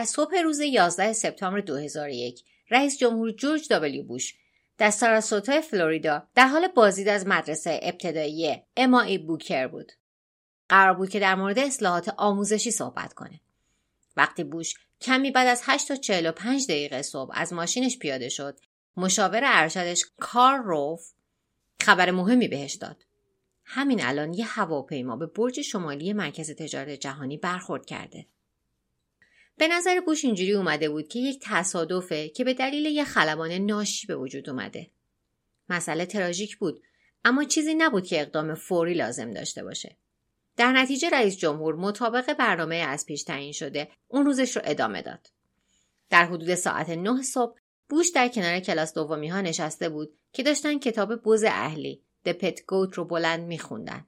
در صبح روز 11 سپتامبر 2001 رئیس جمهور جورج دابلیو بوش در ساراسوتا فلوریدا در حال بازدید از مدرسه ابتدایی اما ای بوکر بود. قرار بود که در مورد اصلاحات آموزشی صحبت کنه. وقتی بوش کمی بعد از 8 تا 45 دقیقه صبح از ماشینش پیاده شد، مشاور ارشدش کار روف خبر مهمی بهش داد. همین الان یه هواپیما به برج شمالی مرکز تجارت جهانی برخورد کرده. به نظر بوش اینجوری اومده بود که یک تصادفه که به دلیل یه خلبان ناشی به وجود اومده. مسئله تراژیک بود اما چیزی نبود که اقدام فوری لازم داشته باشه. در نتیجه رئیس جمهور مطابق برنامه از پیش تعیین شده اون روزش رو ادامه داد. در حدود ساعت 9 صبح بوش در کنار کلاس دومی ها نشسته بود که داشتن کتاب بوز اهلی The Pet Goat رو بلند میخوندن.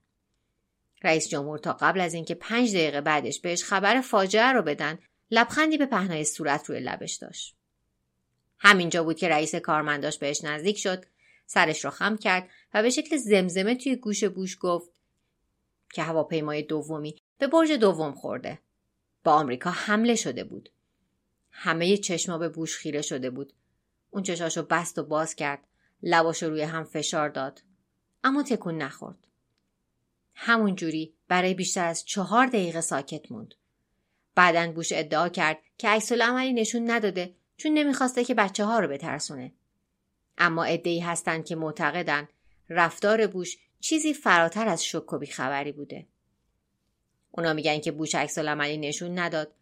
رئیس جمهور تا قبل از اینکه پنج دقیقه بعدش بهش خبر فاجعه رو بدن لبخندی به پهنای صورت روی لبش داشت. همینجا بود که رئیس کارمنداش بهش نزدیک شد سرش رو خم کرد و به شکل زمزمه توی گوش بوش گفت که هواپیمای دومی به برج دوم خورده. با آمریکا حمله شده بود. همه چشما به بوش خیره شده بود. اون چشاشو بست و باز کرد. لباشو روی هم فشار داد. اما تکون نخورد. همون جوری برای بیشتر از چهار دقیقه ساکت موند. بعدا بوش ادعا کرد که عکس عملی نشون نداده چون نمی‌خواسته که بچه ها رو بترسونه. اما ادعی هستند که معتقدن رفتار بوش چیزی فراتر از شک و بیخبری بوده. اونا میگن که بوش عکس نشون نداد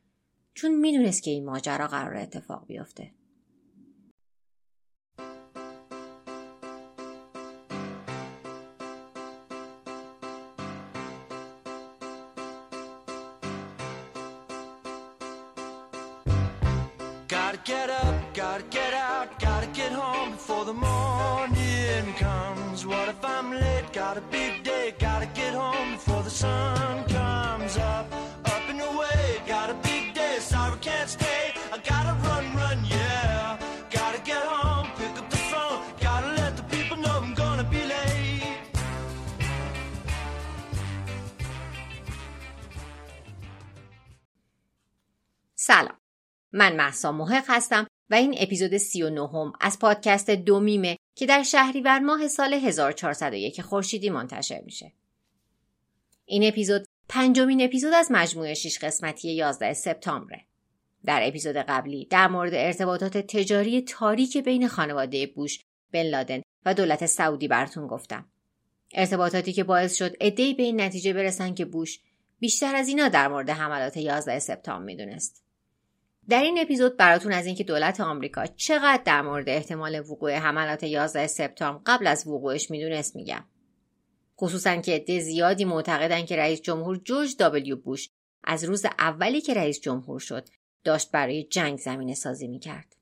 چون می‌دونست که این ماجرا قرار اتفاق بیفته. I'm late? Got a big day, gotta get home before the sun comes up. Up and away, got a big day, sorry can't stay. I gotta run, run, yeah. Gotta get home, pick up the phone, gotta let the people know I'm gonna be late. سلام من محسا محق هستم و این اپیزود 39 هم از پادکست دومیمه که در شهریور ماه سال 1401 خورشیدی منتشر میشه. این اپیزود پنجمین اپیزود از مجموعه 6 قسمتی 11 سپتامبره. در اپیزود قبلی در مورد ارتباطات تجاری تاریک بین خانواده بوش، بن لادن و دولت سعودی براتون گفتم. ارتباطاتی که باعث شد ادهی به این نتیجه برسن که بوش بیشتر از اینا در مورد حملات 11 سپتامبر می‌دونست. در این اپیزود براتون از اینکه دولت آمریکا چقدر در مورد احتمال وقوع حملات 11 سپتامبر قبل از وقوعش می‌دونست میگم. خصوصا که عده زیادی معتقدن که رئیس جمهور جورج دابلیو بوش از روز اولی که رئیس جمهور شد داشت برای جنگ زمینه سازی می‌کرد.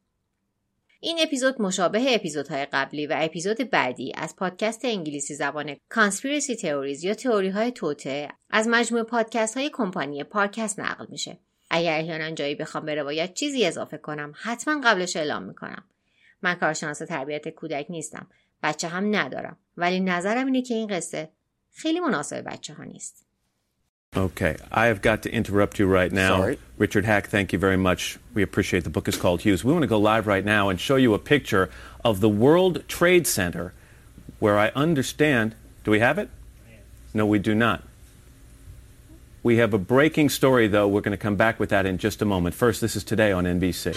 این اپیزود مشابه اپیزودهای قبلی و اپیزود بعدی از پادکست انگلیسی زبان کانسپیرسی تئوریز یا تئوری های توته از مجموعه پادکست های کمپانی پارکست نقل میشه. اگر احیانا جایی بخوام به روایت چیزی اضافه کنم حتما قبلش اعلام می‌کنم من کارشناس تربیت کودک نیستم بچه هم ندارم ولی نظرم اینه که این قصه خیلی مناسب بچه ها نیست Okay, I have got to interrupt you right now. Sorry. Richard Hack, thank you very much. We appreciate the book is called Hughes. We want to go live right now and show you a picture of the World Trade Center where I understand. Do we have it? No, we do not. We have a breaking story, though. We're going to come back with that in just a moment. First, this is today on NBC.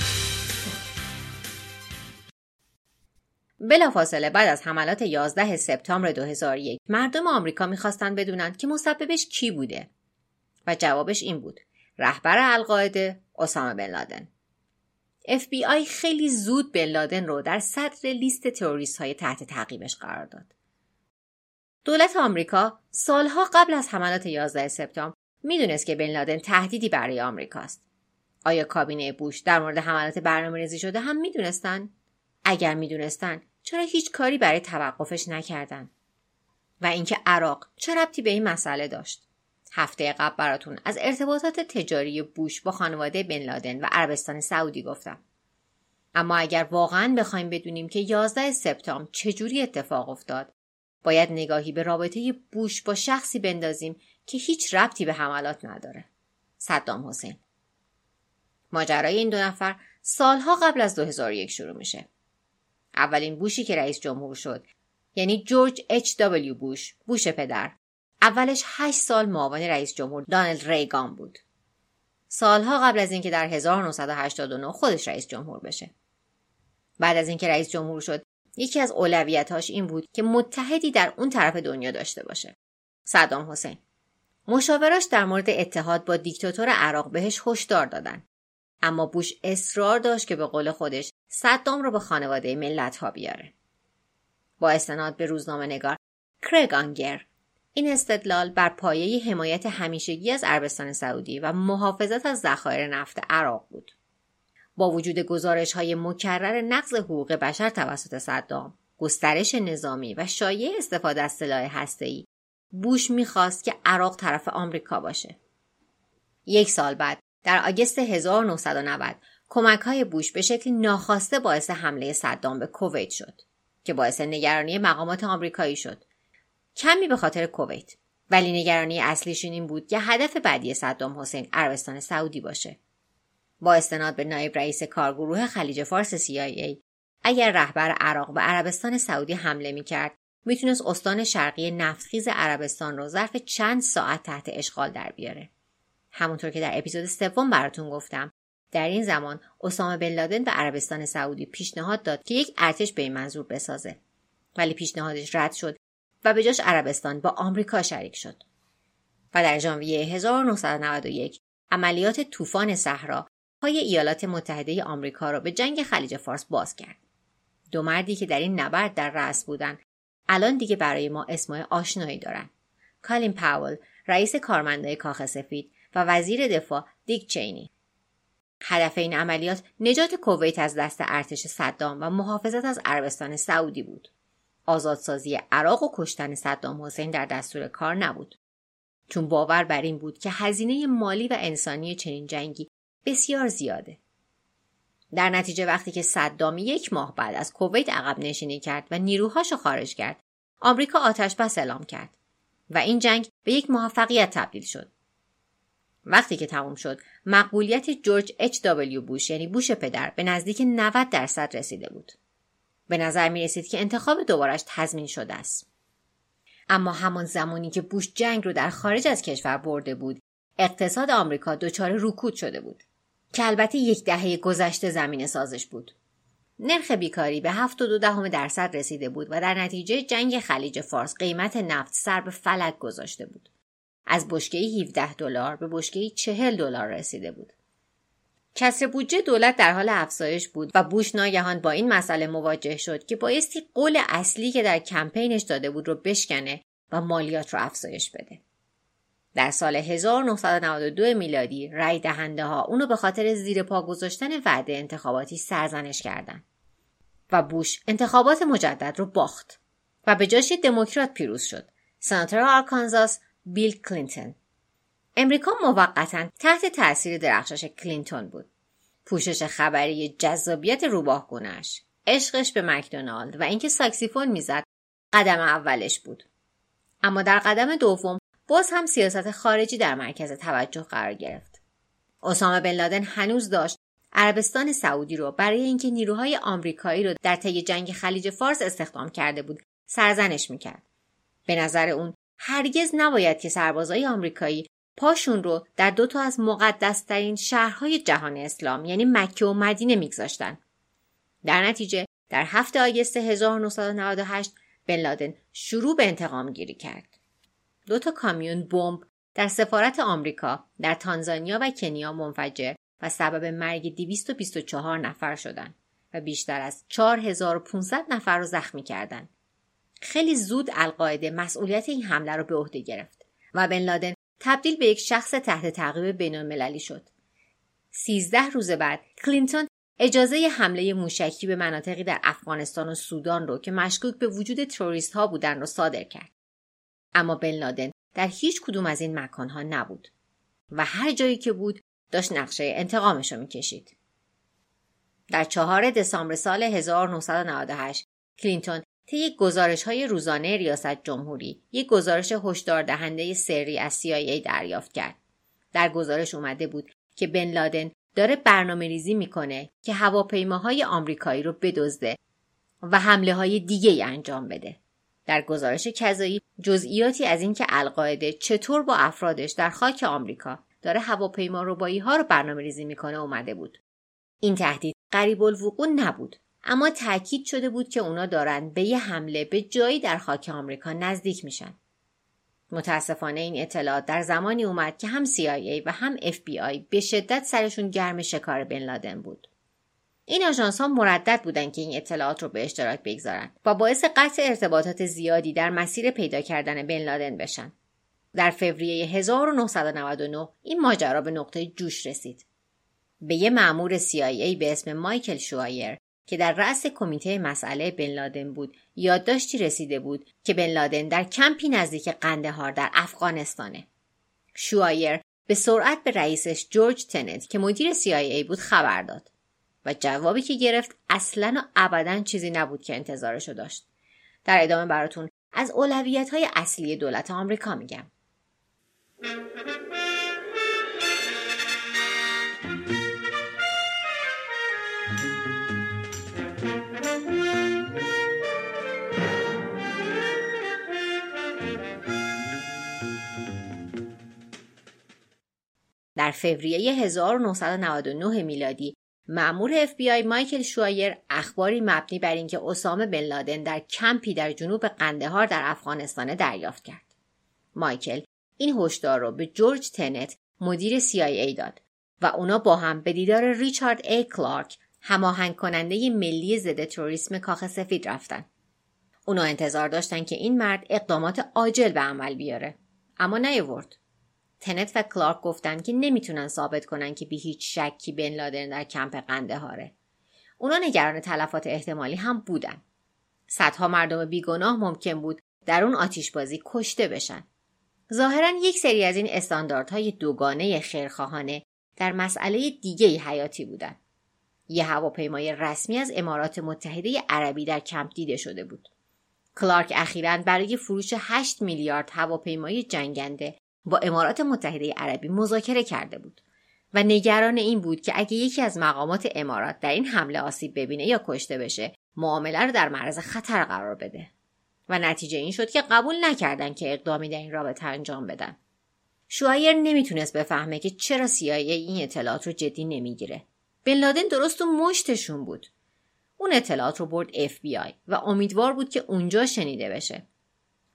بلافاصله بعد از حملات 11 سپتامبر 2001 مردم آمریکا می‌خواستند بدونند که مسببش کی بوده و جوابش این بود رهبر القاعده اسامه بن لادن FBI خیلی زود بن لادن رو در صدر لیست تروریست های تحت تعقیبش قرار داد دولت آمریکا سالها قبل از حملات 11 سپتامبر می‌دونست که بن لادن تهدیدی برای آمریکاست. آیا کابینه بوش در مورد حملات برنامه ریزی شده هم می‌دونستن؟ اگر می‌دونستن چرا هیچ کاری برای توقفش نکردن؟ و اینکه عراق چه ربطی به این مسئله داشت؟ هفته قبل براتون از ارتباطات تجاری بوش با خانواده بن لادن و عربستان سعودی گفتم. اما اگر واقعا بخوایم بدونیم که 11 سپتامبر چجوری اتفاق افتاد باید نگاهی به رابطه بوش با شخصی بندازیم که هیچ ربطی به حملات نداره. صدام حسین ماجرای این دو نفر سالها قبل از 2001 شروع میشه. اولین بوشی که رئیس جمهور شد یعنی جورج اچ دبلیو بوش بوش پدر اولش 8 سال معاون رئیس جمهور دانلد ریگان بود. سالها قبل از اینکه در 1989 خودش رئیس جمهور بشه. بعد از اینکه رئیس جمهور شد یکی از اولویتاش این بود که متحدی در اون طرف دنیا داشته باشه. صدام حسین مشاوراش در مورد اتحاد با دیکتاتور عراق بهش هشدار دادن. اما بوش اصرار داشت که به قول خودش صدام رو به خانواده ملت ها بیاره. با استناد به روزنامه نگار کرگ آنگر این استدلال بر پایه حمایت همیشگی از عربستان سعودی و محافظت از ذخایر نفت عراق بود. با وجود گزارش های مکرر نقض حقوق بشر توسط صدام، گسترش نظامی و شایع استفاده از سلاح هسته‌ای، بوش می‌خواست که عراق طرف آمریکا باشه. یک سال بعد در آگست 1990 کمک های بوش به شکل ناخواسته باعث حمله صدام به کویت شد که باعث نگرانی مقامات آمریکایی شد کمی به خاطر کویت ولی نگرانی اصلیشون این بود که هدف بعدی صدام حسین عربستان سعودی باشه با استناد به نایب رئیس کارگروه خلیج فارس CIA اگر رهبر عراق به عربستان سعودی حمله می‌کرد می‌تونست استان شرقی نفتخیز عربستان رو ظرف چند ساعت تحت اشغال در بیاره. همونطور که در اپیزود سوم براتون گفتم در این زمان اسامه بن لادن به عربستان سعودی پیشنهاد داد که یک ارتش به این منظور بسازه. ولی پیشنهادش رد شد و به جاش عربستان با آمریکا شریک شد. و در ژانویه 1991 عملیات طوفان صحرا پای ایالات متحده آمریکا را به جنگ خلیج فارس باز کرد. دو مردی که در این نبرد در رأس بودند الان دیگه برای ما اسمای آشنایی دارن. کالین پاول رئیس کارمندای کاخ سفید و وزیر دفاع دیک چینی. هدف این عملیات نجات کویت از دست ارتش صدام و محافظت از عربستان سعودی بود. آزادسازی عراق و کشتن صدام حسین در دستور کار نبود. چون باور بر این بود که هزینه مالی و انسانی چنین جنگی بسیار زیاده. در نتیجه وقتی که صدام یک ماه بعد از کویت عقب نشینی کرد و نیروهاشو خارج کرد آمریکا آتش بس اعلام کرد و این جنگ به یک موفقیت تبدیل شد. وقتی که تموم شد مقبولیت جورج اچ دبلیو بوش یعنی بوش پدر به نزدیک 90 درصد رسیده بود. به نظر می رسید که انتخاب دوبارش تضمین شده است. اما همان زمانی که بوش جنگ رو در خارج از کشور برده بود اقتصاد آمریکا دچار رکود شده بود. که البته یک دهه گذشته زمین سازش بود نرخ بیکاری به هفت و دو دهم درصد رسیده بود و در نتیجه جنگ خلیج فارس قیمت نفت سر به فلک گذاشته بود از بشکه 17 دلار به بشکه 40 دلار رسیده بود. کسر بودجه دولت در حال افزایش بود و بوش ناگهان با این مسئله مواجه شد که بایستی قول اصلی که در کمپینش داده بود رو بشکنه و مالیات رو افزایش بده. در سال 1992 میلادی رای دهنده ها اونو به خاطر زیر پا گذاشتن وعده انتخاباتی سرزنش کردند و بوش انتخابات مجدد رو باخت و به جاش دموکرات پیروز شد. سناتور آرکانزاس بیل کلینتون. امریکا موقتا تحت تاثیر درخشش کلینتون بود. پوشش خبری جذابیت روباهگونهاش عشقش به مکدونالد و اینکه ساکسیفون می‌زد قدم اولش بود. اما در قدم دوم باز هم سیاست خارجی در مرکز توجه قرار گرفت اسامه بن لادن هنوز داشت عربستان سعودی رو برای اینکه نیروهای آمریکایی رو در طی جنگ خلیج فارس استخدام کرده بود سرزنش می‌کرد به نظر اون هرگز نباید که سربازای آمریکایی پاشون رو در دو تا از مقدسترین شهرهای جهان اسلام یعنی مکه و مدینه میگذاشتن. در نتیجه در هفته آگست 1998 بن لادن شروع به انتقام گیری کرد. دو تا کامیون بمب در سفارت آمریکا در تانزانیا و کنیا منفجر و سبب مرگ 224 نفر شدند و بیشتر از 4500 نفر رو زخمی کردند. خیلی زود القاعده مسئولیت این حمله رو به عهده گرفت و بن لادن تبدیل به یک شخص تحت تعقیب بین المللی شد. سیزده روز بعد کلینتون اجازه حمله موشکی به مناطقی در افغانستان و سودان رو که مشکوک به وجود تروریست ها بودن رو صادر کرد. اما بن لادن در هیچ کدوم از این مکان ها نبود و هر جایی که بود داشت نقشه انتقامش رو می‌کشید. در چهار دسامبر سال 1998 کلینتون طی گزارش های روزانه ریاست جمهوری یک گزارش هشدار دهنده سری از CIA دریافت کرد. در گزارش اومده بود که بن لادن داره برنامه ریزی می‌کنه که هواپیماهای آمریکایی رو بدزده و حمله های دیگه انجام بده. در گزارش کذایی جزئیاتی از اینکه القاعده چطور با افرادش در خاک آمریکا داره هواپیما ربایی ها رو برنامه ریزی می‌کنه اومده بود. این تهدید قریب الوقوع نبود اما تاکید شده بود که اونا دارن به یه حمله به جایی در خاک آمریکا نزدیک میشن. متاسفانه این اطلاعات در زمانی اومد که هم CIA و هم FBI به شدت سرشون گرم شکار بن لادن بود. این آژانس ها مردد بودند که این اطلاعات رو به اشتراک بگذارند و باعث قطع ارتباطات زیادی در مسیر پیدا کردن بن لادن بشن. در فوریه 1999 این ماجرا به نقطه جوش رسید. به یه مأمور CIA به اسم مایکل شوایر که در رأس کمیته مسئله بن لادن بود یادداشتی رسیده بود که بن لادن در کمپی نزدیک قندهار در افغانستانه. شوایر به سرعت به رئیسش جورج تنت که مدیر CIA بود خبر داد و جوابی که گرفت اصلا و ابدا چیزی نبود که انتظارشو داشت. در ادامه براتون از اولویت های اصلی دولت آمریکا میگم. در فوریه 1999 میلادی مأمور FBI مایکل شوایر اخباری مبنی بر اینکه اسامه بن لادن در کمپی در جنوب قندهار در افغانستان دریافت کرد. مایکل این هشدار را به جورج تنت مدیر CIA داد و اونا با هم به دیدار ریچارد ای کلارک هماهنگ کننده ملی ضد تروریسم کاخ سفید رفتن. اونا انتظار داشتن که این مرد اقدامات عاجل به عمل بیاره اما نیورد. تنت و کلارک گفتن که نمی‌تونن ثابت کنن که به هیچ شکی بن لادن در کمپ قنده هاره. اونا نگران تلفات احتمالی هم بودن. صدها مردم بیگناه ممکن بود در اون آتیش بازی کشته بشن. ظاهرا یک سری از این استانداردهای دوگانه خیرخواهانه در مسئله دیگه حیاتی بودن. یه هواپیمای رسمی از امارات متحده عربی در کمپ دیده شده بود. کلارک اخیرا برای فروش 8 میلیارد هواپیمای جنگنده با امارات متحده عربی مذاکره کرده بود و نگران این بود که اگه یکی از مقامات امارات در این حمله آسیب ببینه یا کشته بشه معامله رو در معرض خطر قرار بده. و نتیجه این شد که قبول نکردن که اقدامی در این رابطه انجام بدن. شوایر نمی‌تونست بفهمه که چرا سیایی این اطلاعات رو جدی نمی‌گیره. بن لادن درست و مشتشون بود. اون اطلاعات رو برد FBI و امیدوار بود که اونجا شنیده بشه.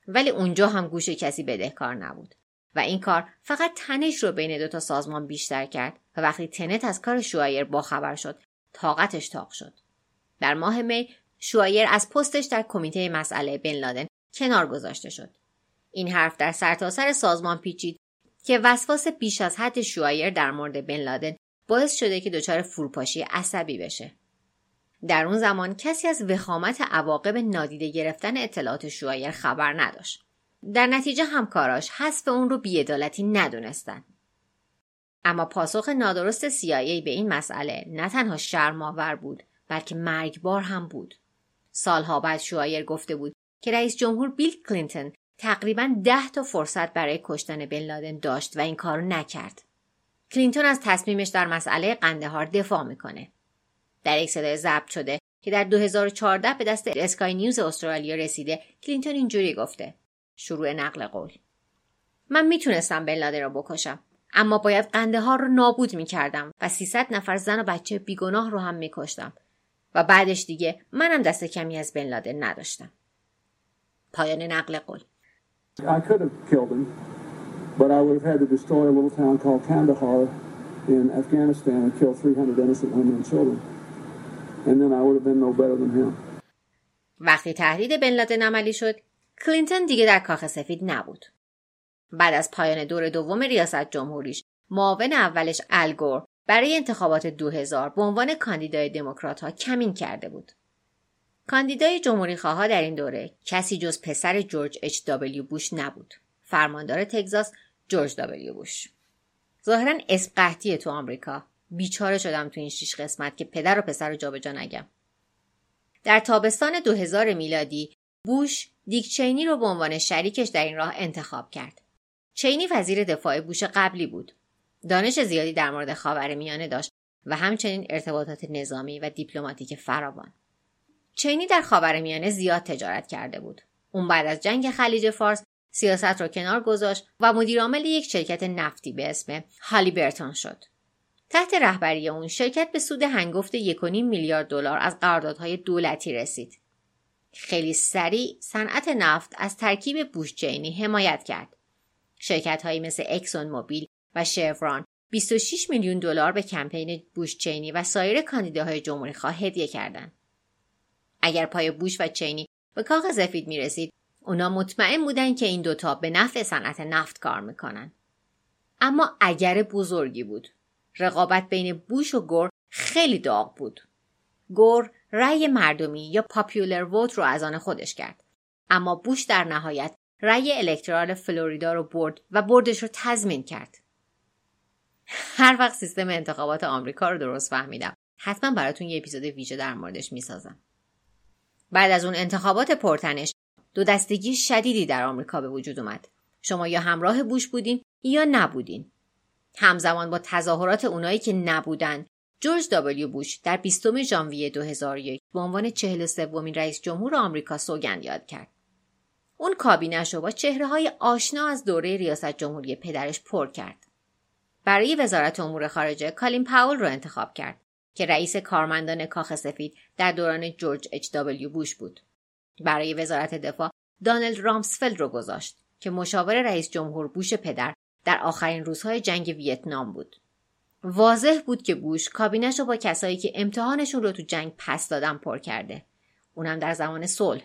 ولی اونجا هم گوش کسی بدهکار نبود. و این کار فقط تنش رو بین دو تا سازمان بیشتر کرد و وقتی تنت از کار شوایر باخبر شد طاقتش تاق شد. در ماه می شوایر از پستش در کمیته مسئله بن لادن کنار گذاشته شد. این حرف در سرتاسر سر سازمان پیچید که وسواس بیش از حد شوایر در مورد بن لادن باعث شده که دچار فروپاشی عصبی بشه. در اون زمان کسی از وخامت عواقب نادیده گرفتن اطلاعات شوایر خبر نداشت. در نتیجه همکاراش حذف اون رو بیعدالتی ندونستن. اما پاسخ نادرست CIA به این مسئله نه تنها شرماور بود بلکه مرگبار هم بود. سالها بعد شوایر گفته بود که رئیس جمهور بیل کلینتون تقریبا ده تا فرصت برای کشتن بن لادن داشت و این کارو نکرد. کلینتون از تصمیمش در مسئله قندهار دفاع می‌کنه. در یک صدای ضبط شده که در 2014 به دست اسکای نیوز استرالیا رسیده کلینتون اینجوری گفته شروع نقل قول من می‌تونستم بن لادن رو بکشم اما باید قندهار رو نابود می‌کردم و 300 نفر زن و بچه بیگناه رو هم میکشتم و بعدش دیگه منم دست کمی از بن لادن نداشتم پایان نقل قول I could have killed him, but I would have had to destroy a little town called Kandahar in Afghanistan and kill 300 innocent women and children. And then I would have been no better than him. وقتی تهدید بن لادن عملی شد کلینتون دیگه در کاخ سفید نبود. بعد از پایان دور دوم ریاست جمهوریش معاون اولش الگور برای انتخابات 2000 به عنوان کاندیدای دموکرات ها کمین کرده بود. کاندیدای جمهوری خواه در این دوره کسی جز پسر جورج اچ دابلیو بوش نبود. فرماندار تگزاس جورج دابلیو بوش. ظاهرا اسم قحطیه تو آمریکا. بیچاره شدم تو این شیش قسمت که پدر و پسر رو جابجا نگم. در تابستان 2000 میلادی بوش دیک چینی رو به عنوان شریکش در این راه انتخاب کرد. چینی وزیر دفاع بوش قبلی بود. دانش زیادی در مورد خاور میانه داشت و همچنین ارتباطات نظامی و دیپلماتیک فراوان. چینی در خاورمیانه زیاد تجارت کرده بود. اون بعد از جنگ خلیج فارس سیاست را کنار گذاشت و مدیرعامل یک شرکت نفتی به اسم هالی برتون شد. تحت رهبری اون شرکت به سود هنگفت 1.5 میلیارد دلار از قراردادهای دولتی رسید. خیلی سریع صنعت نفت از ترکیب بوش چینی حمایت کرد. شرکت هایی مثل اکسون موبیل و شفران 26 میلیون دلار به کمپین بوش چینی و سایر کاندیداهای جمهوری خواه هدیه کردند. اگر پای بوش و چینی به کاخ سفید می رسید اونا مطمئن بودن که این دوتا به نفع صنعت نفت کار می‌کنن. اما اگر بزرگی بود. رقابت بین بوش و گور خیلی داغ بود. گور رأی مردمی یا پاپیولر ووت رو از آن خودش کرد. اما بوش در نهایت رأی الکترال فلوریدا رو برد و بردش رو تضمین کرد. هر وقت سیستم انتخابات آمریکا رو درست فهمیدم حتما براتون یه اپیزود ویژه در موردش می‌سازم. بعد از اون انتخابات پرتنش دو دستگی شدیدی در آمریکا به وجود اومد. شما یا همراه بوش بودین یا نبودین. همزمان با تظاهرات اونایی که نبودن جورج دابلیو بوش در 20 ژانویه 2001 به عنوان 43 ومین رئیس جمهور آمریکا سوگند یاد کرد. اون کابینش رو با چهره های آشنا از دوره ریاست جمهوری پدرش پر کرد. برای وزارت امور خارجه کالین پاول رو انتخاب کرد که رئیس کارمندان کاخ سفید در دوران جورج اچ دابلیو بوش بود. برای وزارت دفاع دانلد رامسفلد رو گذاشت که مشاور رئیس جمهور بوش پدر در آخرین روزهای جنگ ویتنام بود. واضح بود که بوش کابینش رو با کسایی که امتحانشون رو تو جنگ پس دادن پر کرده. اونم در زمان صلح.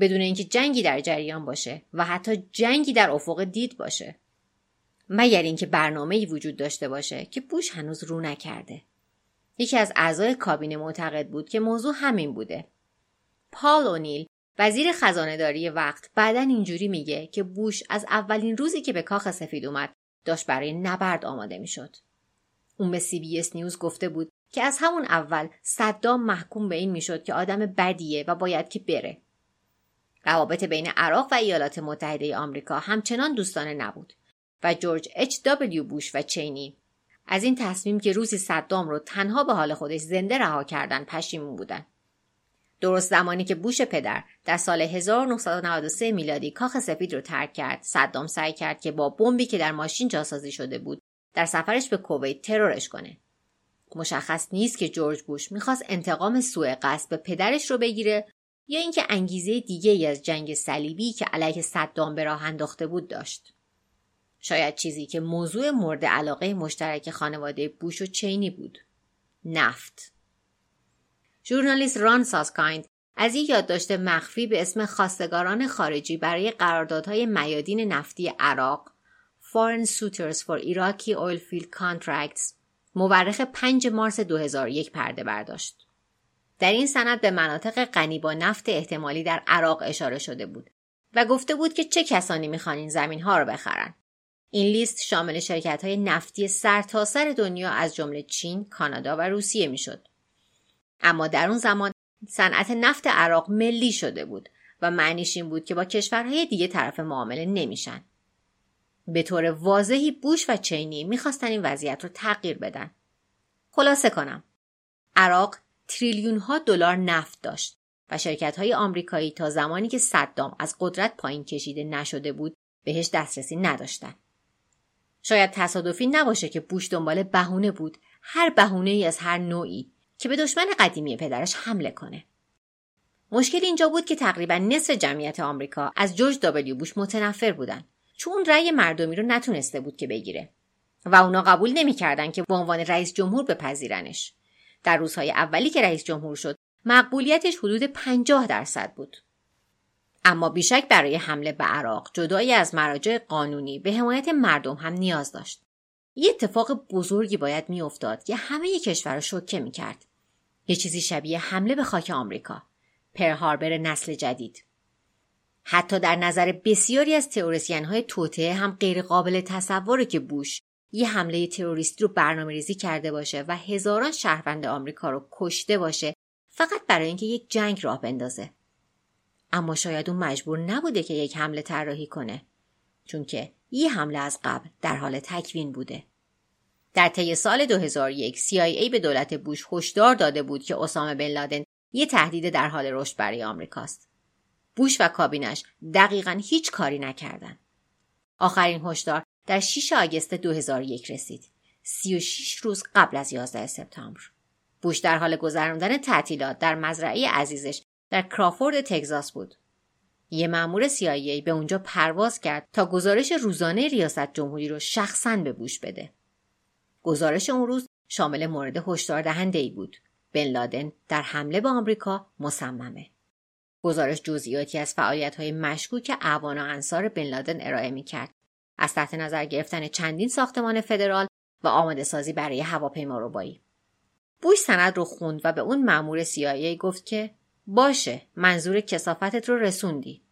بدون اینکه جنگی در جریان باشه و حتی جنگی در افق دید باشه. مگر اینکه برنامه‌ای وجود داشته باشه که بوش هنوز رو نکرده. یکی از اعضای کابینه معتقد بود که موضوع همین بوده. پال اونیل وزیر خزانهداری وقت بعدا اینجوری میگه که بوش از اولین روزی که به کاخ سفید اومد داشت برای نبرد آماده می‌شد. اون به اس نیوز گفته بود که از همون اول صدام محکوم به این می‌شد که آدم بدیه و باید که بره. روابط بین عراق و ایالات متحده آمریکا همچنان دوستانه نبود و جورج اچ دبلیو بوش و چنی از این تصمیم که روزی صدام رو تنها به حال خودش زنده رها کردن پشیمون بودن. درست زمانی که بوش پدر در سال 1993 میلادی کاخ سفید رو ترک کرد صدام سعی کرد که با بمبی که در ماشین جاسازی شده بود در سفرش به کویت ترورش کنه. مشخص نیست که جورج بوش می‌خواست انتقام سوء قصد به پدرش رو بگیره یا اینکه انگیزه دیگه ای از جنگ صلیبی که علیه صدام به راه انداخته بود داشت. شاید چیزی که موضوع مورد علاقه مشترک خانواده بوش و چینی بود. نفت. ژورنالیست ران ساسکایند از این یادداشت مخفی به اسم خواستگاران خارجی برای قراردادهای میادین نفتی عراق Foreign Suitors for Iraqi Oilfield Contracts مورخ 5 مارس 2001 پرده برداشت. در این سند به مناطق غنی با نفت احتمالی در عراق اشاره شده بود و گفته بود که چه کسانی می‌خوان این زمین ها رو بخرن. این لیست شامل شرکت های نفتی سرتاسر سر دنیا از جمله چین، کانادا و روسیه می‌شد. اما در اون زمان صنعت نفت عراق ملی شده بود و معنیش این بود که با کشورهای دیگه طرف معامله نمیشن. به طور واضحی بوش و چینی می‌خواستن این وضعیت رو تغییر بدن. خلاصه کنم. عراق تریلیون ها دلار نفت داشت و شرکت های آمریکایی تا زمانی که صدام از قدرت پایین کشیده نشده بود بهش دسترسی نداشتن. شاید تصادفی نباشه که بوش دنبال بهونه بود هر بهونه ای از هر نوعی که به دشمن قدیمی پدرش حمله کنه. مشکل اینجا بود که تقریبا نصف جمعیت آمریکا از جورج دابلیو بوش متنفر بودن چون رأی مردمی رو نتونسته بود که بگیره و اونا قبول نمی‌کردن که به عنوان رئیس جمهور بپذیرنش. در روزهای اولی که رئیس جمهور شد مقبولیتش حدود 50 درصد بود. اما بیشک برای حمله به عراق جدایی از مراجع قانونی به حمایت مردم هم نیاز داشت. یه اتفاق بزرگی باید میافتاد که همه کشور رو شوکه می‌کرد. یه چیزی شبیه حمله به خاک آمریکا. پرهاربر نسل جدید. حتی در نظر بسیاری از تئوریسین های توطعه هم غیر قابل تصوره که بوش یه حمله تروریستی رو برنامه ریزی کرده باشه و هزاران شهروند آمریکا رو کشته باشه فقط برای اینکه یک جنگ راه بندازه. اما شاید اون مجبور نبوده که یک حمله طراحی کنه چون که یه حمله از قبل در حال تکوین بوده. در طی سال 2001 CIA به دولت بوش هشدار داده بود که اسامه بن لادن یه تهدید در حال رشد برای آمریکاست. بوش و کابینش دقیقا هیچ کاری نکردند. آخرین هشدار در 6 آگست 2001 رسید. 36 روز قبل از 11 سپتامبر. بوش در حال گذراندن تعطیلات در مزرعه عزیزش در کرافورد تگزاس بود. یه مأمور CIA به اونجا پرواز کرد تا گزارش روزانه ریاست جمهوری رو شخصا به بوش بده. گزارش اون روز شامل مورد هشدار دهنده ای بود. بن لادن در حمله به آمریکا مصممه. گزارش جزئیاتی از فعالیت های مشکوک اعوان و انصار بن لادن ارائه می کرد. از تحت نظر گرفتن چندین ساختمان فدرال و آماده سازی برای هواپیما ربایی. بوش سند رو خوند و به اون مأمور CIA گفت که باشه منظور کسافتت رو رسوندی.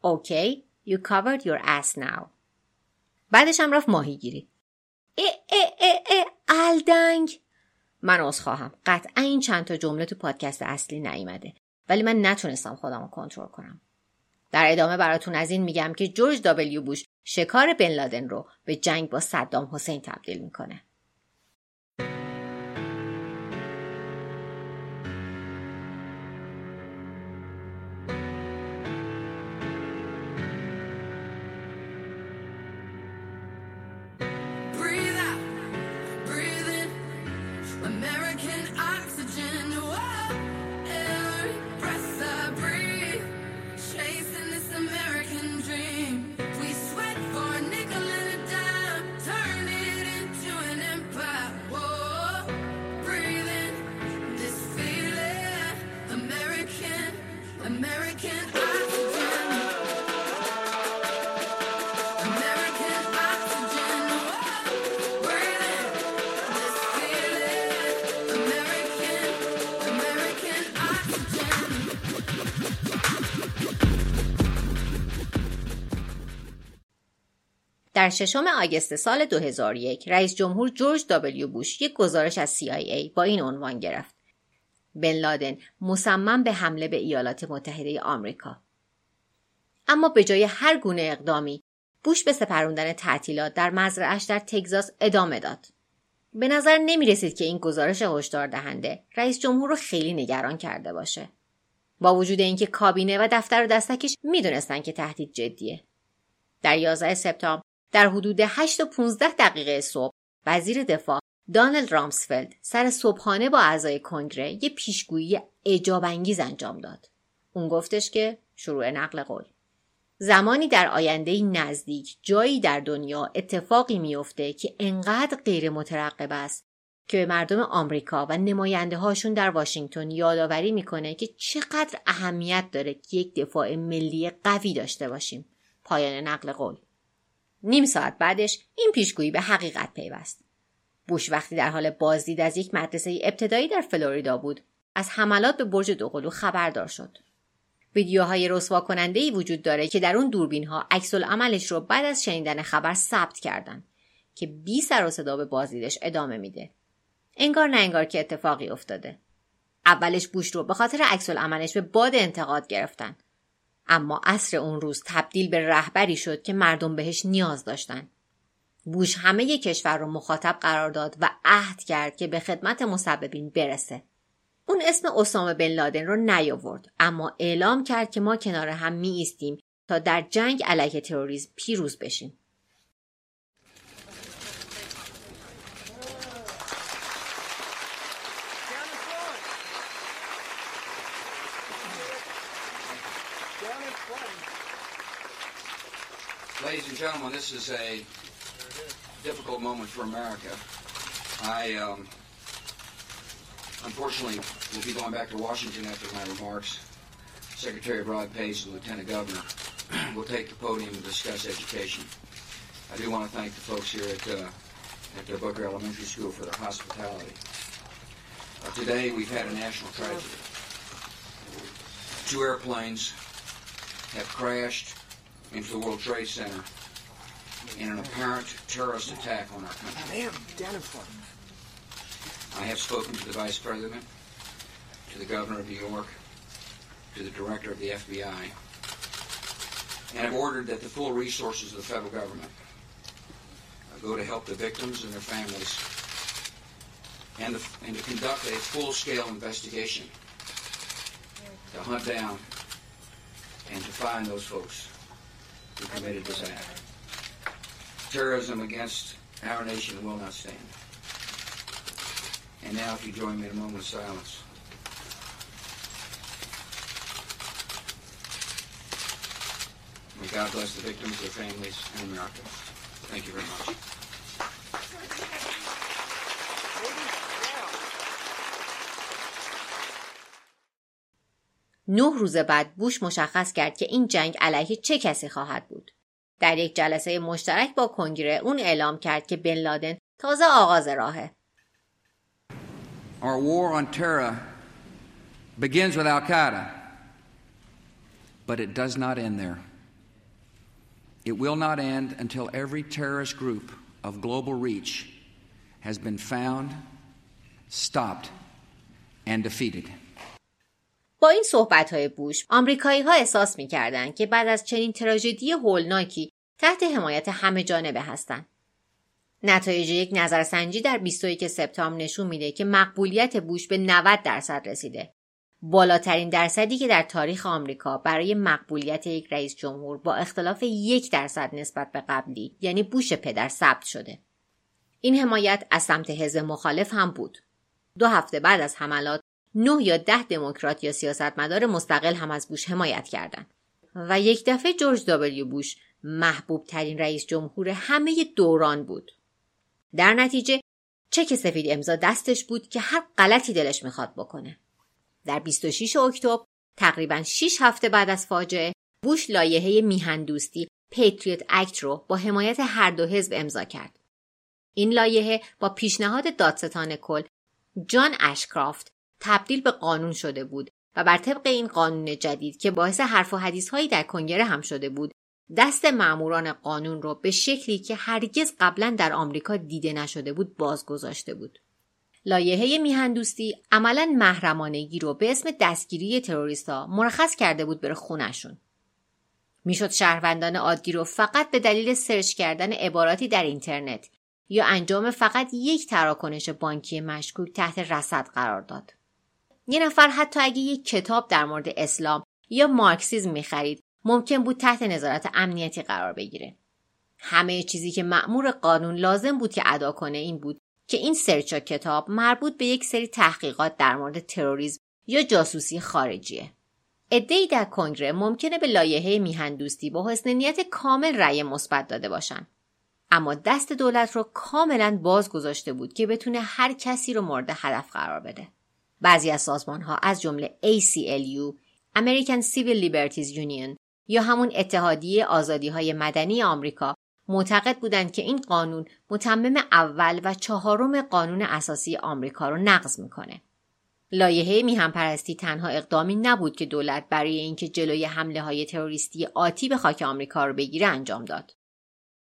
اوکی you covered your ass now. بعدش هم رفت ماهیگیری. ای ای ای ای الدنگ من از خواهم قطعا این چند تا جمله تو پادکست اصلی نیامده ولی من نتونستم خودم رو کنترل کنم. در ادامه براتون از این میگم که جورج دابلیو بوش شکار بن لادن رو به جنگ با صدام حسین تبدیل می‌کنه. در ششم آگست سال 2001 رئیس جمهور جورج دابلیو بوش یک گزارش از CIA با این عنوان گرفت. بن لادن مصمم به حمله به ایالات متحده آمریکا. اما به جای هر گونه اقدامی بوش به سپروندن تعطیلات در مزرعش در تگزاس ادامه داد. به نظر نمی رسید که این گزارش هشدار دهنده رئیس جمهور رو خیلی نگران کرده باشه. با وجود اینکه کابینه و دفتر و دستکش می‌دونستند که تهدید جدیه. در 11 سپتامبر در حدود 8 و 15 دقیقه صبح وزیر دفاع دانلد رامسفلد سر صبحانه با اعضای کنگره یه پیشگویی اجاب انگیز انجام داد. اون گفتش که شروع نقل قول زمانی در آینده نزدیک جایی در دنیا اتفاقی میافته که انقدر غیر مترقب است که به مردم آمریکا و نماینده هاشون در واشنگتن یادآوری می‌کنه که چقدر اهمیت داره که یک دفاع ملی قوی داشته باشیم. پایان نقل قول نیم ساعت بعدش این پیشگویی به حقیقت پیوست. بوش وقتی در حال بازدید از یک مدرسه ابتدایی در فلوریدا بود از حملات به برج دوقلو خبردار شد. ویدیوهای رسوا کننده ای وجود داره که در اون دوربین ها عکس عملش رو بعد از شنیدن خبر ثبت کردن که بی سر و صدا به بازدیدش ادامه میده. انگار نه انگار که اتفاقی افتاده. اولش بوش رو به خاطر عکس عملش به باد انتقاد گرفتن اما عصر اون روز تبدیل به رهبری شد که مردم بهش نیاز داشتن. بوش همه کشور رو مخاطب قرار داد و عهد کرد که به خدمت مسببین برسه. اون اسم اسامه بن لادن رو نیاورد اما اعلام کرد که ما کنار هم می ایستیم تا در جنگ علیه تروریسم پیروز بشیم. Ladies and gentlemen, this is a difficult moment for America. I, um, unfortunately, will be going back to Washington after my remarks. Secretary Rod Pace and Lieutenant Governor will take the podium and discuss education. I do want to thank the folks here at, uh, at the Booker Elementary School for their hospitality. Uh, today, we've had a national tragedy. Two airplanes have crashed into the World Trade Center in an apparent terrorist attack on our country. I have spoken to the Vice President, to the Governor of New York, to the Director of the FBI, and I have ordered that the full resources of the federal government go to help the victims and their families and to, and to conduct a full-scale investigation to hunt down and to find those folks who committed this act. Terrorism against our nation will not stand. And now, if you join me in a moment of silence. May God bless the victims, their families, and America. Thank you very much. نه روز بعد بوش مشخص کرد که این جنگ علیه چه کسی خواهد بود. در یک جلسه مشترک با کنگره اون اعلام کرد که بن لادن تازه آغاز راهه. Our war on terror begins with Al Qaeda, but it does not end there. It will not end until every terrorist group of global reach has been found, stopped, and defeated. با این صحبت های بوش آمریکایی ها احساس می که بعد از چنین تراژدی هولناکی تحت حمایت همه جانبه هستند. نتایج یک نظرسنجی در 21 سپتامبر نشون میده که مقبولیت بوش به 90 درصد رسیده. بالاترین درصدی که در تاریخ آمریکا برای مقبولیت یک رئیس جمهور با اختلاف یک درصد نسبت به قبلی یعنی بوش پدر ثبت شده. این حمایت از سمت حزب مخالف هم بود. دو هفته بعد از حملات نه یا ده دموکرات یا سیاستمدار مستقل هم از بوش حمایت کردند و یک دفعه جورج دابلیو بوش محبوب ترین رئیس جمهور همه دوران بود. در نتیجه چک سفید امضا دستش بود که هر غلطی دلش می‌خواد بکنه. در 26 اکتبر تقریبا 6 هفته بعد از فاجعه بوش لایحه میهندوستی پیتریوت اکت رو با حمایت هر دو حزب امضا کرد. این لایحه با پیشنهاد دادستان کل جان اشکرافت تبدیل به قانون شده بود و بر طبق این قانون جدید که باعث حرف و حدیث هایی در کنگره هم شده بود دست معموران قانون را به شکلی که هرگز قبلا در آمریکا دیده نشده بود بازگذاشته بود. لایحه میهندوستی عملا محرمانگی رو به اسم دستگیری تروریستا مرخص کرده بود بره خونشون. می‌شد شهروندان عادی رو فقط به دلیل سرچ کردن عباراتی در اینترنت یا انجام فقط یک تراکنش بانکی مشکوک تحت رصد قرار داد. یه نفر حتی اگه یک کتاب در مورد اسلام یا مارکسیزم می‌خرید ممکن بود تحت نظارت امنیتی قرار بگیره. همه چیزی که مأمور قانون لازم بود که ادا کنه این بود که این سرچا کتاب مربوط به یک سری تحقیقات در مورد تروریسم یا جاسوسی خارجیه. ادهی در کنگره ممکنه به لایحه میهندوستی با حسن نیت کامل رأی مثبت داده باشن. اما دست دولت رو کاملا باز گذاشته بود که بتونه هر کسی رو مورد هدف قرار بده. بعضی از سازمان ها از جمله ACLU American Civil Liberties Union یا همون اتحادیه آزادی های مدنی آمریکا معتقد بودند که این قانون متمم اول و چهارم قانون اساسی آمریکا رو نقض می‌کنه. لایحه میهم پرستی تنها اقدامی نبود که دولت برای اینکه جلوی حمله های تروریستی آتی به خاک آمریکا رو بگیره انجام داد.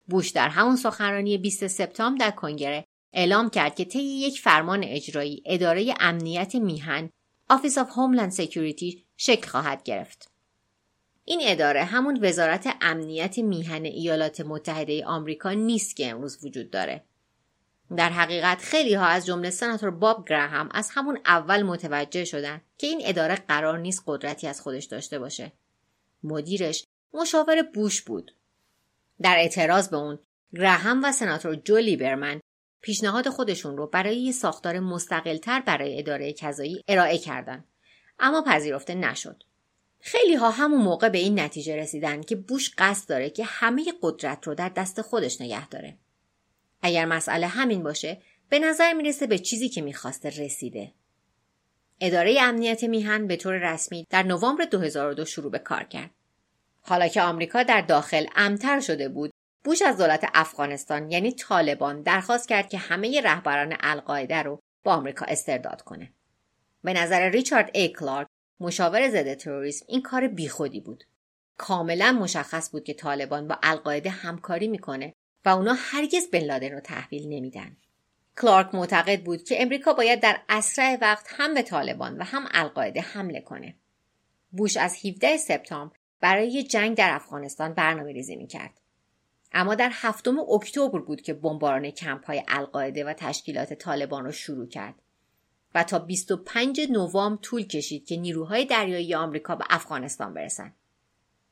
بوش در همون سخنرانی 20 سپتامبر در کنگره اعلام کرد که طی یک فرمان اجرایی اداره امنیت میهن Office of Homeland Security شکل خواهد گرفت. این اداره همون وزارت امنیت میهن ایالات متحده آمریکا نیست که امروز وجود داره. در حقیقت خیلی ها از جمله سناتور باب گراهام از همون اول متوجه شدن که این اداره قرار نیست قدرتی از خودش داشته باشه. مدیرش مشاور بوش بود. در اعتراض به اون گراهام و سناتور جو لیبرمن پیشنهاد خودشون رو برای یه ساختار مستقلتر برای اداره کذایی ارائه کردند اما پذیرفته نشد. خیلی ها همون موقع به این نتیجه رسیدن که بوش قصد داره که همه قدرت رو در دست خودش نگه داره. اگر مسئله همین باشه به نظر می‌رسه به چیزی که می‌خواسته رسیده. اداره امنیت میهن به طور رسمی در نوامبر 2002 شروع به کار کرد. حالا که آمریکا در داخل امتر شده بود بوش از دولت افغانستان یعنی طالبان درخواست کرد که همه رهبران القاعده رو با آمریکا استرداد کنه. به نظر ریچارد ای کلارک مشاور ضد تروریسم این کار بیخودی بود. کاملا مشخص بود که طالبان با القاعده همکاری می‌کنه و اونا هرگز بن لادن رو تحویل نمیدن. کلارک معتقد بود که امریکا باید در اسرع وقت هم به طالبان و هم القاعده حمله کنه. بوش از 17 سپتامبر برای جنگ در افغانستان برنامه ریزی می کرد. اما در هفتم اکتبر بود که بمباران کمپ های القاعده و تشکیلات طالبان را شروع کرد و تا 25 نوامبر طول کشید که نیروهای دریایی آمریکا به افغانستان برسند.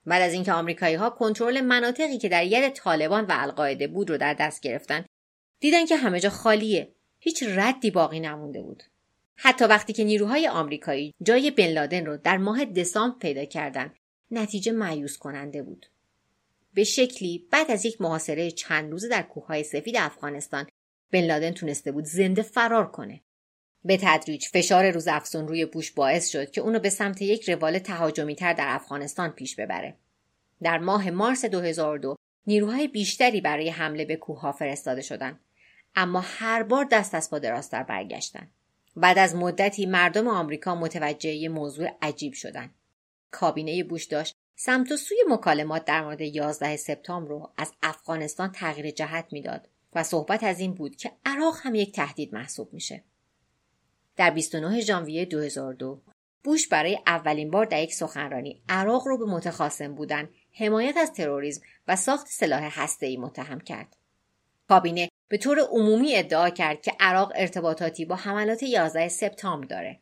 بعد از اینکه آمریکایی ها کنترل مناطقی که در ید طالبان و القاعده بود رو در دست گرفتن دیدن که همه جا خالیه هیچ ردی باقی نمونده بود حتی وقتی که نیروهای آمریکایی جای بن لادن رو در ماه دسامبر پیدا کردند نتیجه معیوس کننده بود به شکلی بعد از یک محاصره چند روزه در کوههای سفید افغانستان بن لادن تونسته بود زنده فرار کنه به تدریج فشار روز افزون روی بوش باعث شد که اونو به سمت یک روال تهاجمی تر در افغانستان پیش ببره. در ماه مارس 2002 نیروهای بیشتری برای حمله به کوهها فرستاده شدند اما هر بار دست از پا دراستر برگشتن. بعد از مدتی مردم آمریکا متوجه موضوع عجیب شدند. کابینه بوش داشت سمت و سوی مکالمات در مورد 11 سپتامبر رو از افغانستان تغییر جهت می‌داد و صحبت از این بود که عراق هم یک تهدید محسوب میشه. در 29 ژانویه 2002 بوش برای اولین بار در یک سخنرانی عراق رو به متخاصم بودن حمایت از تروریسم و ساخت سلاح هسته‌ای متهم کرد. کابینه به طور عمومی ادعا کرد که عراق ارتباطاتی با حملات 11 سپتامبر داره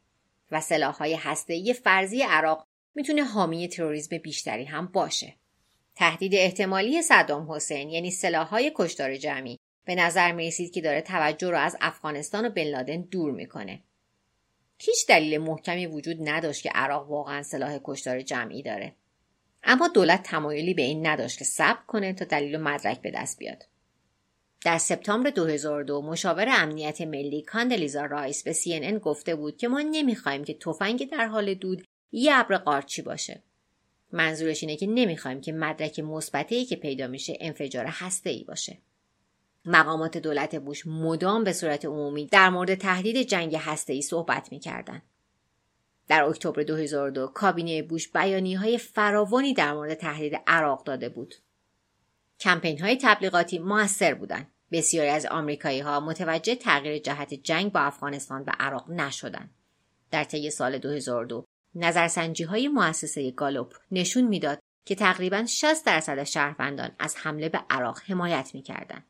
و سلاح‌های هسته‌ای فرضی عراق می‌تونه حامی تروریسم بیشتری هم باشه. تهدید احتمالی صدام حسین یعنی سلاح‌های کشتار جمعی به نظر می‌رسید که داره توجه رو از افغانستان و بن لادن دور می‌کنه. هیچ دلیل محکمی وجود نداشت که عراق واقعا سلاح کشتار جمعی داره. اما دولت تمایلی به این نداشت که صبر کنه تا دلیل و مدرک به دست بیاد. در سپتامبر 2002 مشاور امنیت ملی کاندلیزا رایس به CNN گفته بود که ما نمی‌خوایم که تفنگ در حال دود یه ابر قارچی باشه. منظورش اینه که نمی‌خوایم که مدرک مثبتی که پیدا میشه انفجار هسته ای باشه. مقامات دولت بوش مدام به صورت عمومی در مورد تهدید جنگ هسته‌ای صحبت می‌کردند. در اکتبر 2002 کابینه بوش بیانی های فراوانی در مورد تهدید عراق داده بود. کمپین های تبلیغاتی موثر بودند. بسیاری از آمریکایی ها متوجه تغییر جهت جنگ با افغانستان و عراق نشدند. در طی سال 2002 نظرسنجی های مؤسسه گالوپ نشون می‌داد که تقریبا 60 درصد شهروندان از حمله به عراق حمایت می‌کردند.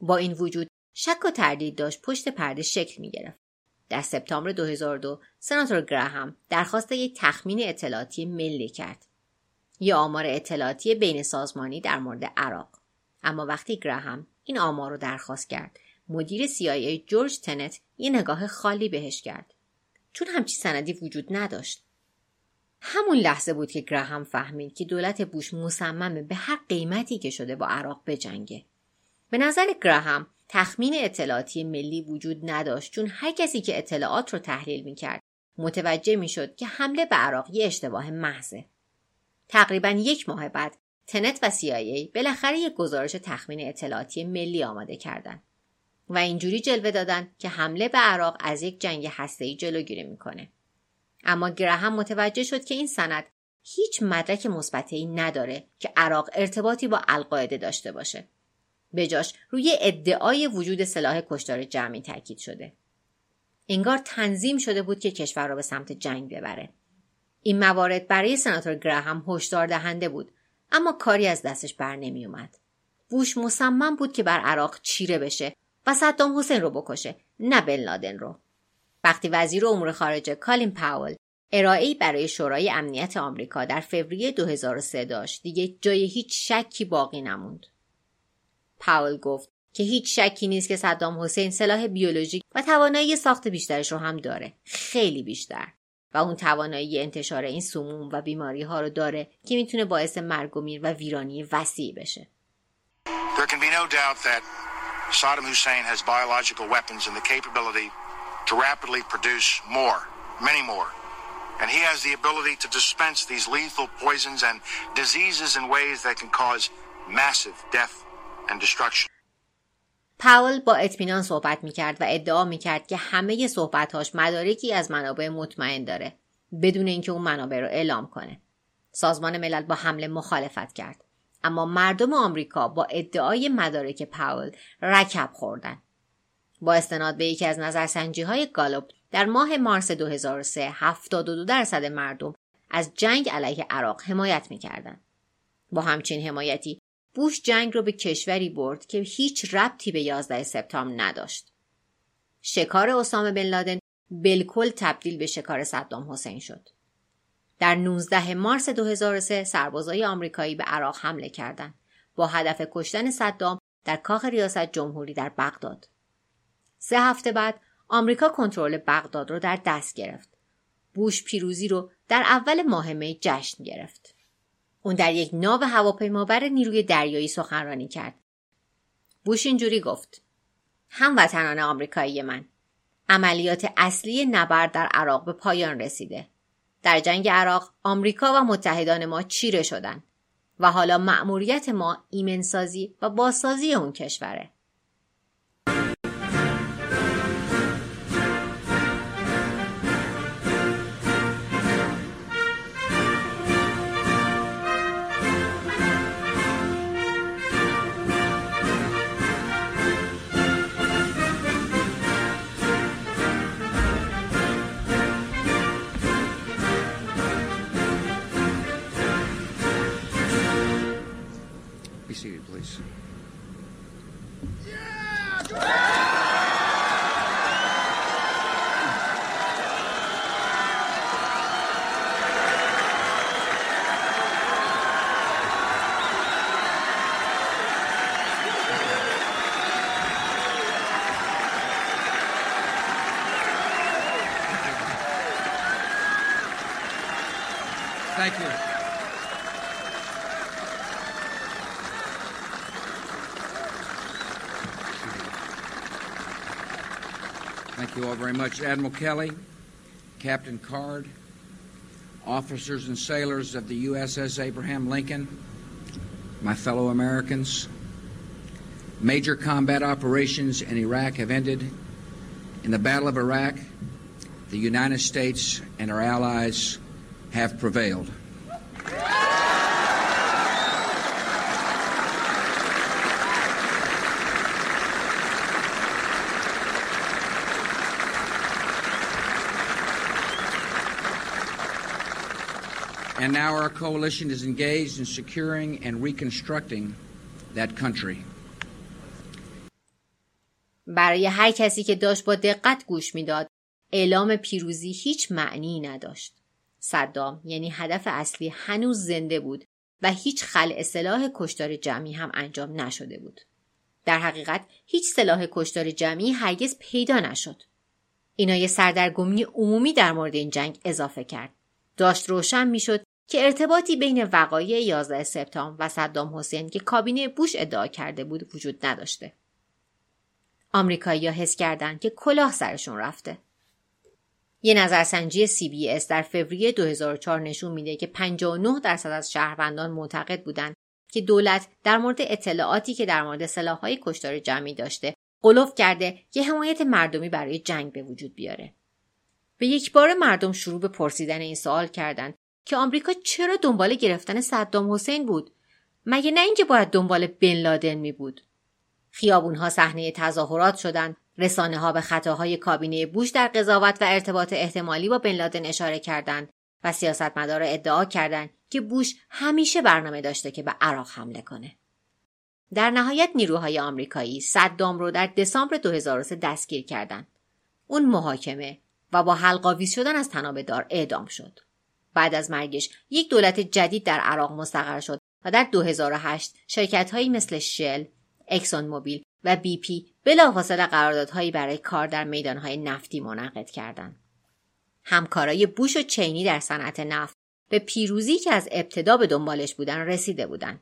با این وجود شک و تردید داشت پشت پرده شکل می گرفت. در سپتامبر 2002 سناتور گراهام درخواست یک تخمین اطلاعاتی ملی کرد. یه آمار اطلاعاتی بین سازمانی در مورد عراق. اما وقتی گراهام این آمار رو درخواست کرد مدیر CIA جورج تنت یه نگاه خالی بهش کرد. چون همچی سندی وجود نداشت. همون لحظه بود که گراهام فهمید که دولت بوش مصممه به هر قیمتی که شده با عراق بجنگه. به نظر گراهام تخمین اطلاعاتی ملی وجود نداشت چون هر کسی که اطلاعات رو تحلیل می‌کرد متوجه می‌شد که حمله به عراق یه اشتباه محضه. تقریبا یک ماه بعد تنت و CIA بالاخره یک گزارش تخمین اطلاعاتی ملی آماده کردند و اینجوری جلوه دادن که حمله به عراق از یک جنگ هسته‌ای جلوگیری می‌کنه. اما گراهام متوجه شد که این سند هیچ مدرک مثبتی نداره که عراق ارتباطی با القاعده داشته باشه. بجاش روی ادعای وجود سلاح کشتار جمعی تاکید شده. انگار تنظیم شده بود که کشور را به سمت جنگ ببره. این موارد برای سناتور گراهام هشدار دهنده بود اما کاری از دستش بر نمی اومد. بوش مصمم بود که بر عراق چیره بشه و صدام حسین رو بکشه نه بن لادن رو. وقتی وزیر امور خارجه کالین پاول ارائه‌ای برای شورای امنیت آمریکا در فوریه 2003 داشت دیگه جای هیچ شکی باقی نموند. پاول گفت که هیچ شکی نیست که صدام حسین سلاح بیولوژیک و توانایی ساخت بیشترش رو هم داره خیلی بیشتر و اون توانایی انتشار این سموم و بیماری ها رو داره که می‌تونه باعث مرگ و میر و ویرانی وسیع بشه There can be no doubt that Saddam Hussein has biological weapons and the capability to rapidly produce more, many more. And he has the ability to dispense these lethal poisons and diseases in ways that can cause massive death and destruction. پاول با اطمینان صحبت می‌کرد و ادعا می‌کرد که همه صحبتهاش مدارکی از منابع مطمئن داره بدون اینکه اون منابع رو اعلام کنه. سازمان ملل با حمله مخالفت کرد. اما مردم آمریکا با ادعای مدارک پاول رکب خوردن. با استناد به یکی از نظرسنجی های گالوب در ماه مارس 2003 72 درصد مردم از جنگ علیه عراق حمایت می‌کردند. با همچین حمایتی بوش جنگ رو به کشوری برد که هیچ ربطی به 11 سپتامبر نداشت. شکار اسامه بن لادن بالکل تبدیل به شکار صدام حسین شد. در 19 مارس 2003 سربازای آمریکایی به عراق حمله کردند با هدف کشتن صدام در کاخ ریاست جمهوری در بغداد. سه هفته بعد آمریکا کنترل بغداد رو در دست گرفت. بوش پیروزی رو در اول ماه می جشن گرفت. اون در یک ناو هواپیمابر نیروی دریایی سخنرانی کرد. بوش اینجوری گفت: هموطنان آمریکایی من عملیات اصلی نبرد در عراق به پایان رسیده. در جنگ عراق آمریکا و متحدان ما چیره شدند و حالا مأموریت ما ایمنسازی و بازسازی اون کشوره. seated, please. Yeah! You all very much. Admiral Kelly, Captain Card, officers and sailors of the USS Abraham Lincoln, my fellow Americans, major combat operations in Iraq have ended. In the Battle of Iraq, the United States and our allies have prevailed. Now our coalition is engaged in securing and reconstructing that country. برای هر کسی که داشت با دقت گوش می‌داد اعلام پیروزی هیچ معنی نداشت. صدام یعنی هدف اصلی هنوز زنده بود و هیچ خلع سلاح کشتار جمعی هم انجام نشده بود. در حقیقت هیچ سلاح کشتار جمعی هرگز پیدا نشد. اینا یه سردرگمی عمومی در مورد این جنگ اضافه کرد. داشت روشن می‌شد که ارتباطی بین وقایع 11 سپتامبر و صدام حسین که کابینه بوش ادعا کرده بود وجود نداشته آمریکایی‌ها حس کردند که کلاه سرشون رفته یه نظرسنجی CBS در فوریه 2004 نشون میده که 59 درصد از شهروندان معتقد بودند که دولت در مورد اطلاعاتی که در مورد سلاحهای کشتار جمعی داشته قلوف کرده که حمایت مردمی برای جنگ به وجود بیاره. به یک بار مردم شروع به پرسیدن این سوال کردند که آمریکا چرا دنبال گرفتن صدام حسین بود؟ مگه نه اینکه باید دنبال بن لادن می بود؟ خیابونها صحنه تظاهرات شدند رسانه ها به خطاهای کابینه بوش در قضاوت و ارتباط احتمالی با بن لادن اشاره کردند و سیاستمدارا ادعا کردند که بوش همیشه برنامه داشته که به عراق حمله کنه. در نهایت نیروهای آمریکایی صدام رو در دسامبر 2003 دستگیر کردند. اون محاکمه و با حلقاویز شدن از تنابه دار اعدام شد. بعد از مرگش یک دولت جدید در عراق مستقر شد و در 2008 شرکت هایی مثل شل، اکسون موبیل و بی پی بلافاصله قراردادهایی برای کار در میدانهای نفتی منعقد کردند. همکارای بوش و چینی در صنعت نفت به پیروزی که از ابتدا به دنبالش بودن رسیده بودند.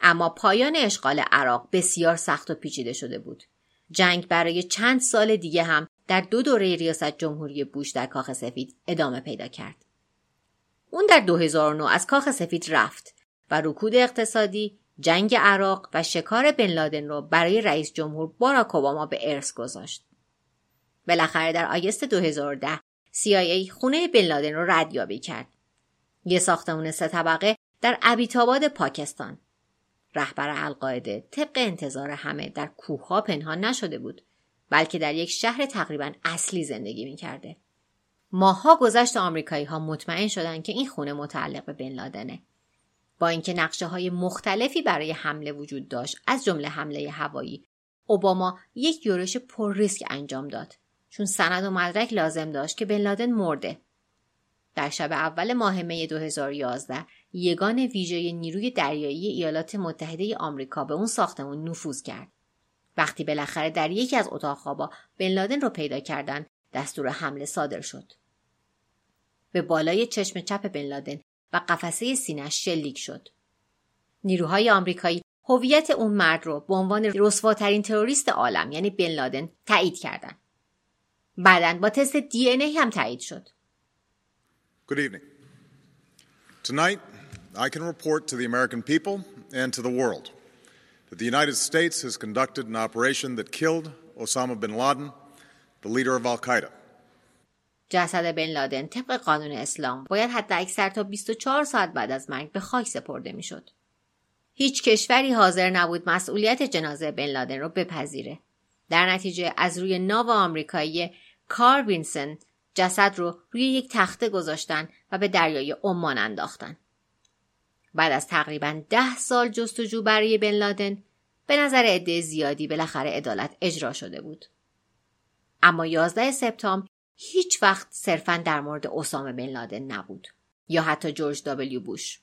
اما پایان اشغال عراق بسیار سخت و پیچیده شده بود. جنگ برای چند سال دیگه هم در دو دوره ریاست جمهوری بوش در کاخ سفید ادامه پیدا کرد. اون در 2009 از کاخ سفید رفت و رکود اقتصادی جنگ عراق و شکار بن لادن رو برای رئیس جمهور باراک اوباما به ارث گذاشت. بالاخره در آگست 2010 CIA خونه بن لادن رو ردیابی کرد. یه ساختمون سه طبقه در ابیتاباد پاکستان. رهبر القاعده طبق انتظار همه در کوهها پنهان نشده بود بلکه در یک شهر تقریبا اصلی زندگی می‌کرده. ماها گذشت آمریکایی ها مطمئن شدند که این خونه متعلق به بن لادنه. با اینکه نقشه های مختلفی برای حمله وجود داشت از جمله حمله هوایی اوباما یک یورش پر ریسک انجام داد چون سند و مدرک لازم داشت که بن لادن مرده در شب اول ماه می 2011 یگان ویژه نیروی دریایی ایالات متحده آمریکا به اون ساختمون نفوذ کرد. وقتی بالاخره در یکی از اتاق خوابا بن لادن رو پیدا کردن دستور حمله صادر شد. به بالای چشم چپ بن لادن و قفسه سینش شلیک شد. نیروهای آمریکایی هویت اون مرد رو به عنوان رسواترین تروریست عالم یعنی بن لادن تایید کردند. بعدا با تست دی ای هم تایید شد. Good evening. Tonight, I can report to the American people and to the world that the United States has conducted an operation that killed Osama bin Laden, the leader of Al Qaeda. جسد بن لادن طبق قانون اسلام باید حتی اکثر تا 24 ساعت بعد از مرگ به خاک سپرده می‌شد. هیچ کشوری حاضر نبود مسئولیت جنازه بن لادن رو بپذیره. در نتیجه از روی ناو آمریکایی کار وینسن جسد رو روی یک تخته گذاشتن و به دریای عمان انداختن. بعد از تقریبا ده سال جستجو برای بن لادن به نظر عده زیادی بالاخره عدالت اجرا شده بود. اما 11 سپتامبر هیچ وقت صرفا در مورد اسامه بن لادن نبود یا حتی جورج دابلیو بوش.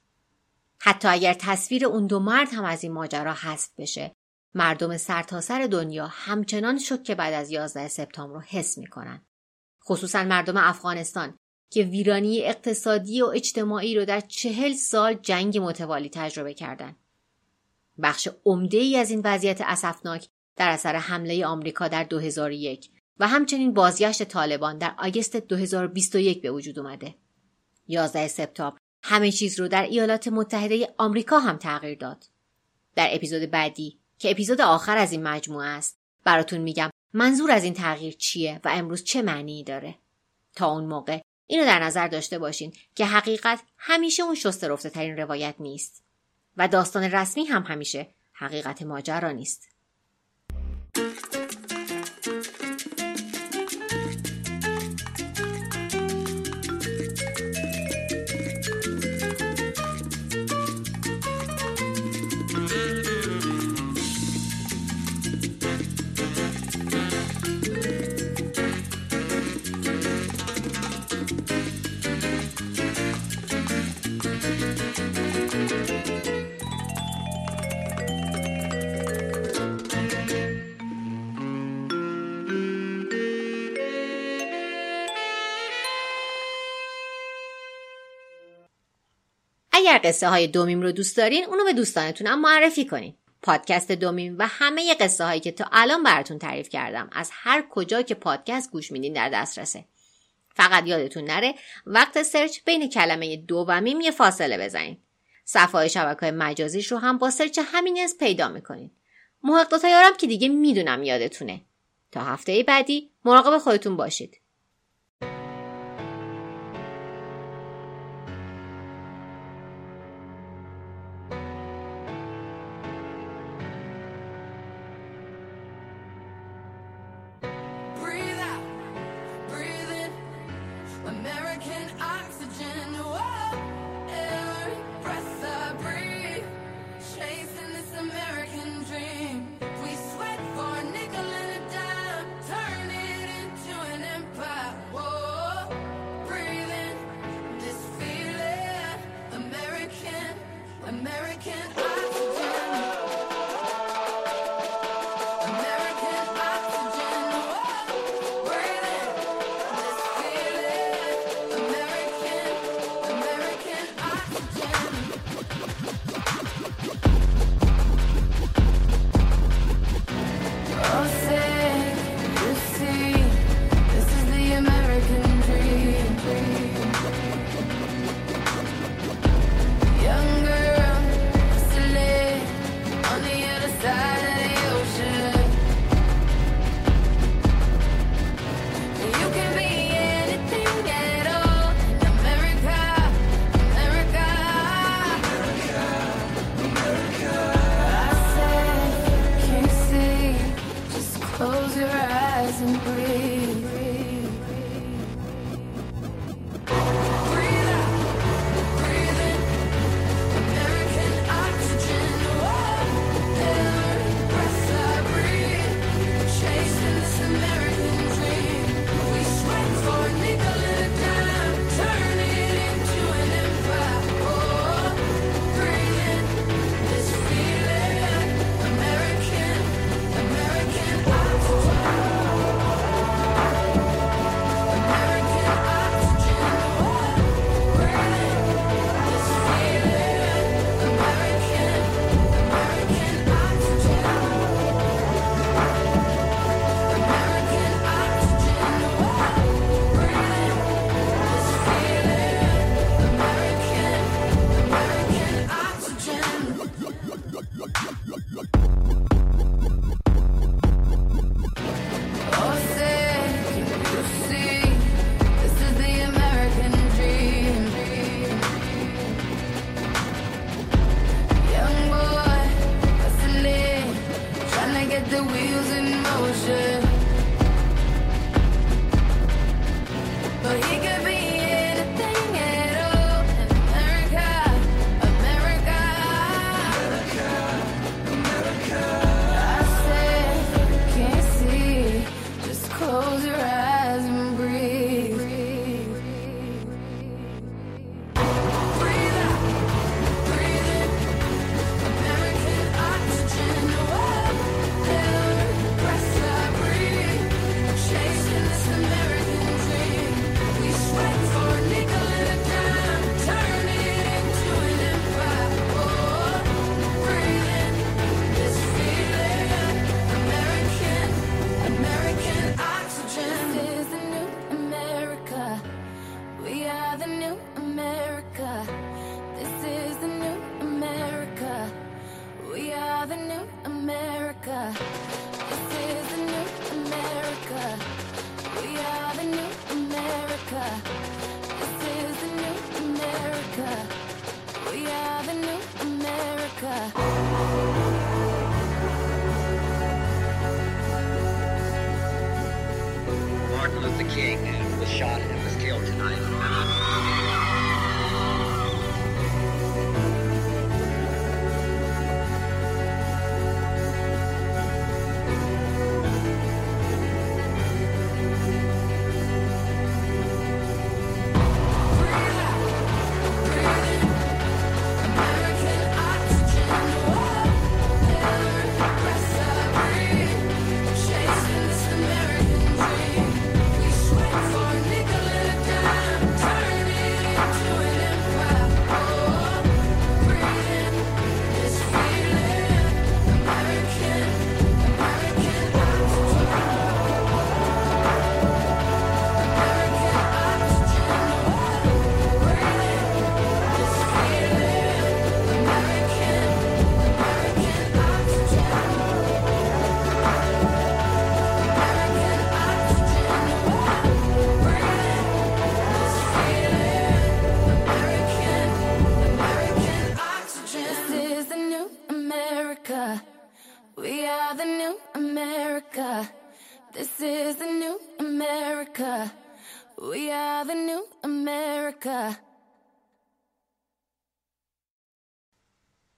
حتی اگر تصویر اون دو مرد هم از این ماجرا حذف بشه مردم سرتاسر سر دنیا همچنان شک که بعد از 11 سپتامبر رو حس می‌کنن خصوصا مردم افغانستان که ویرانی اقتصادی و اجتماعی رو در چهل سال جنگ متوالی تجربه کردند. بخش عمده ای از این وضعیت اسفناک در اثر حمله آمریکا در 2001 و همچنین بازگشت طالبان در آگست 2021 به وجود اومده. 11 سپتامبر همه چیز رو در ایالات متحده آمریکا هم تغییر داد. در اپیزود بعدی که اپیزود آخر از این مجموعه است براتون میگم منظور از این تغییر چیه و امروز چه معنی داره تا اون موقع اینو در نظر داشته باشین که حقیقت همیشه اون شسته رفته ترین روایت نیست و داستان رسمی هم همیشه حقیقت ماجرا نیست اگر قصه های دومیم رو دوست دارین اونو به دوستانتون هم معرفی کنین. پادکست دومیم و همه قصه هایی که تا الان براتون تعریف کردم از هر کجا که پادکست گوش میدین در دسترسه. فقط یادتون نره وقت سرچ بین کلمه دو و میم یه فاصله بزنین. صفحه های شبکه مجازیش رو هم با سرچ همین از پیدا می‌کنین. محق دوتایارم که دیگه می‌دونم یادتونه. تا هفته بعدی مراقب خودتون باشید. the king and was shot and was killed tonight.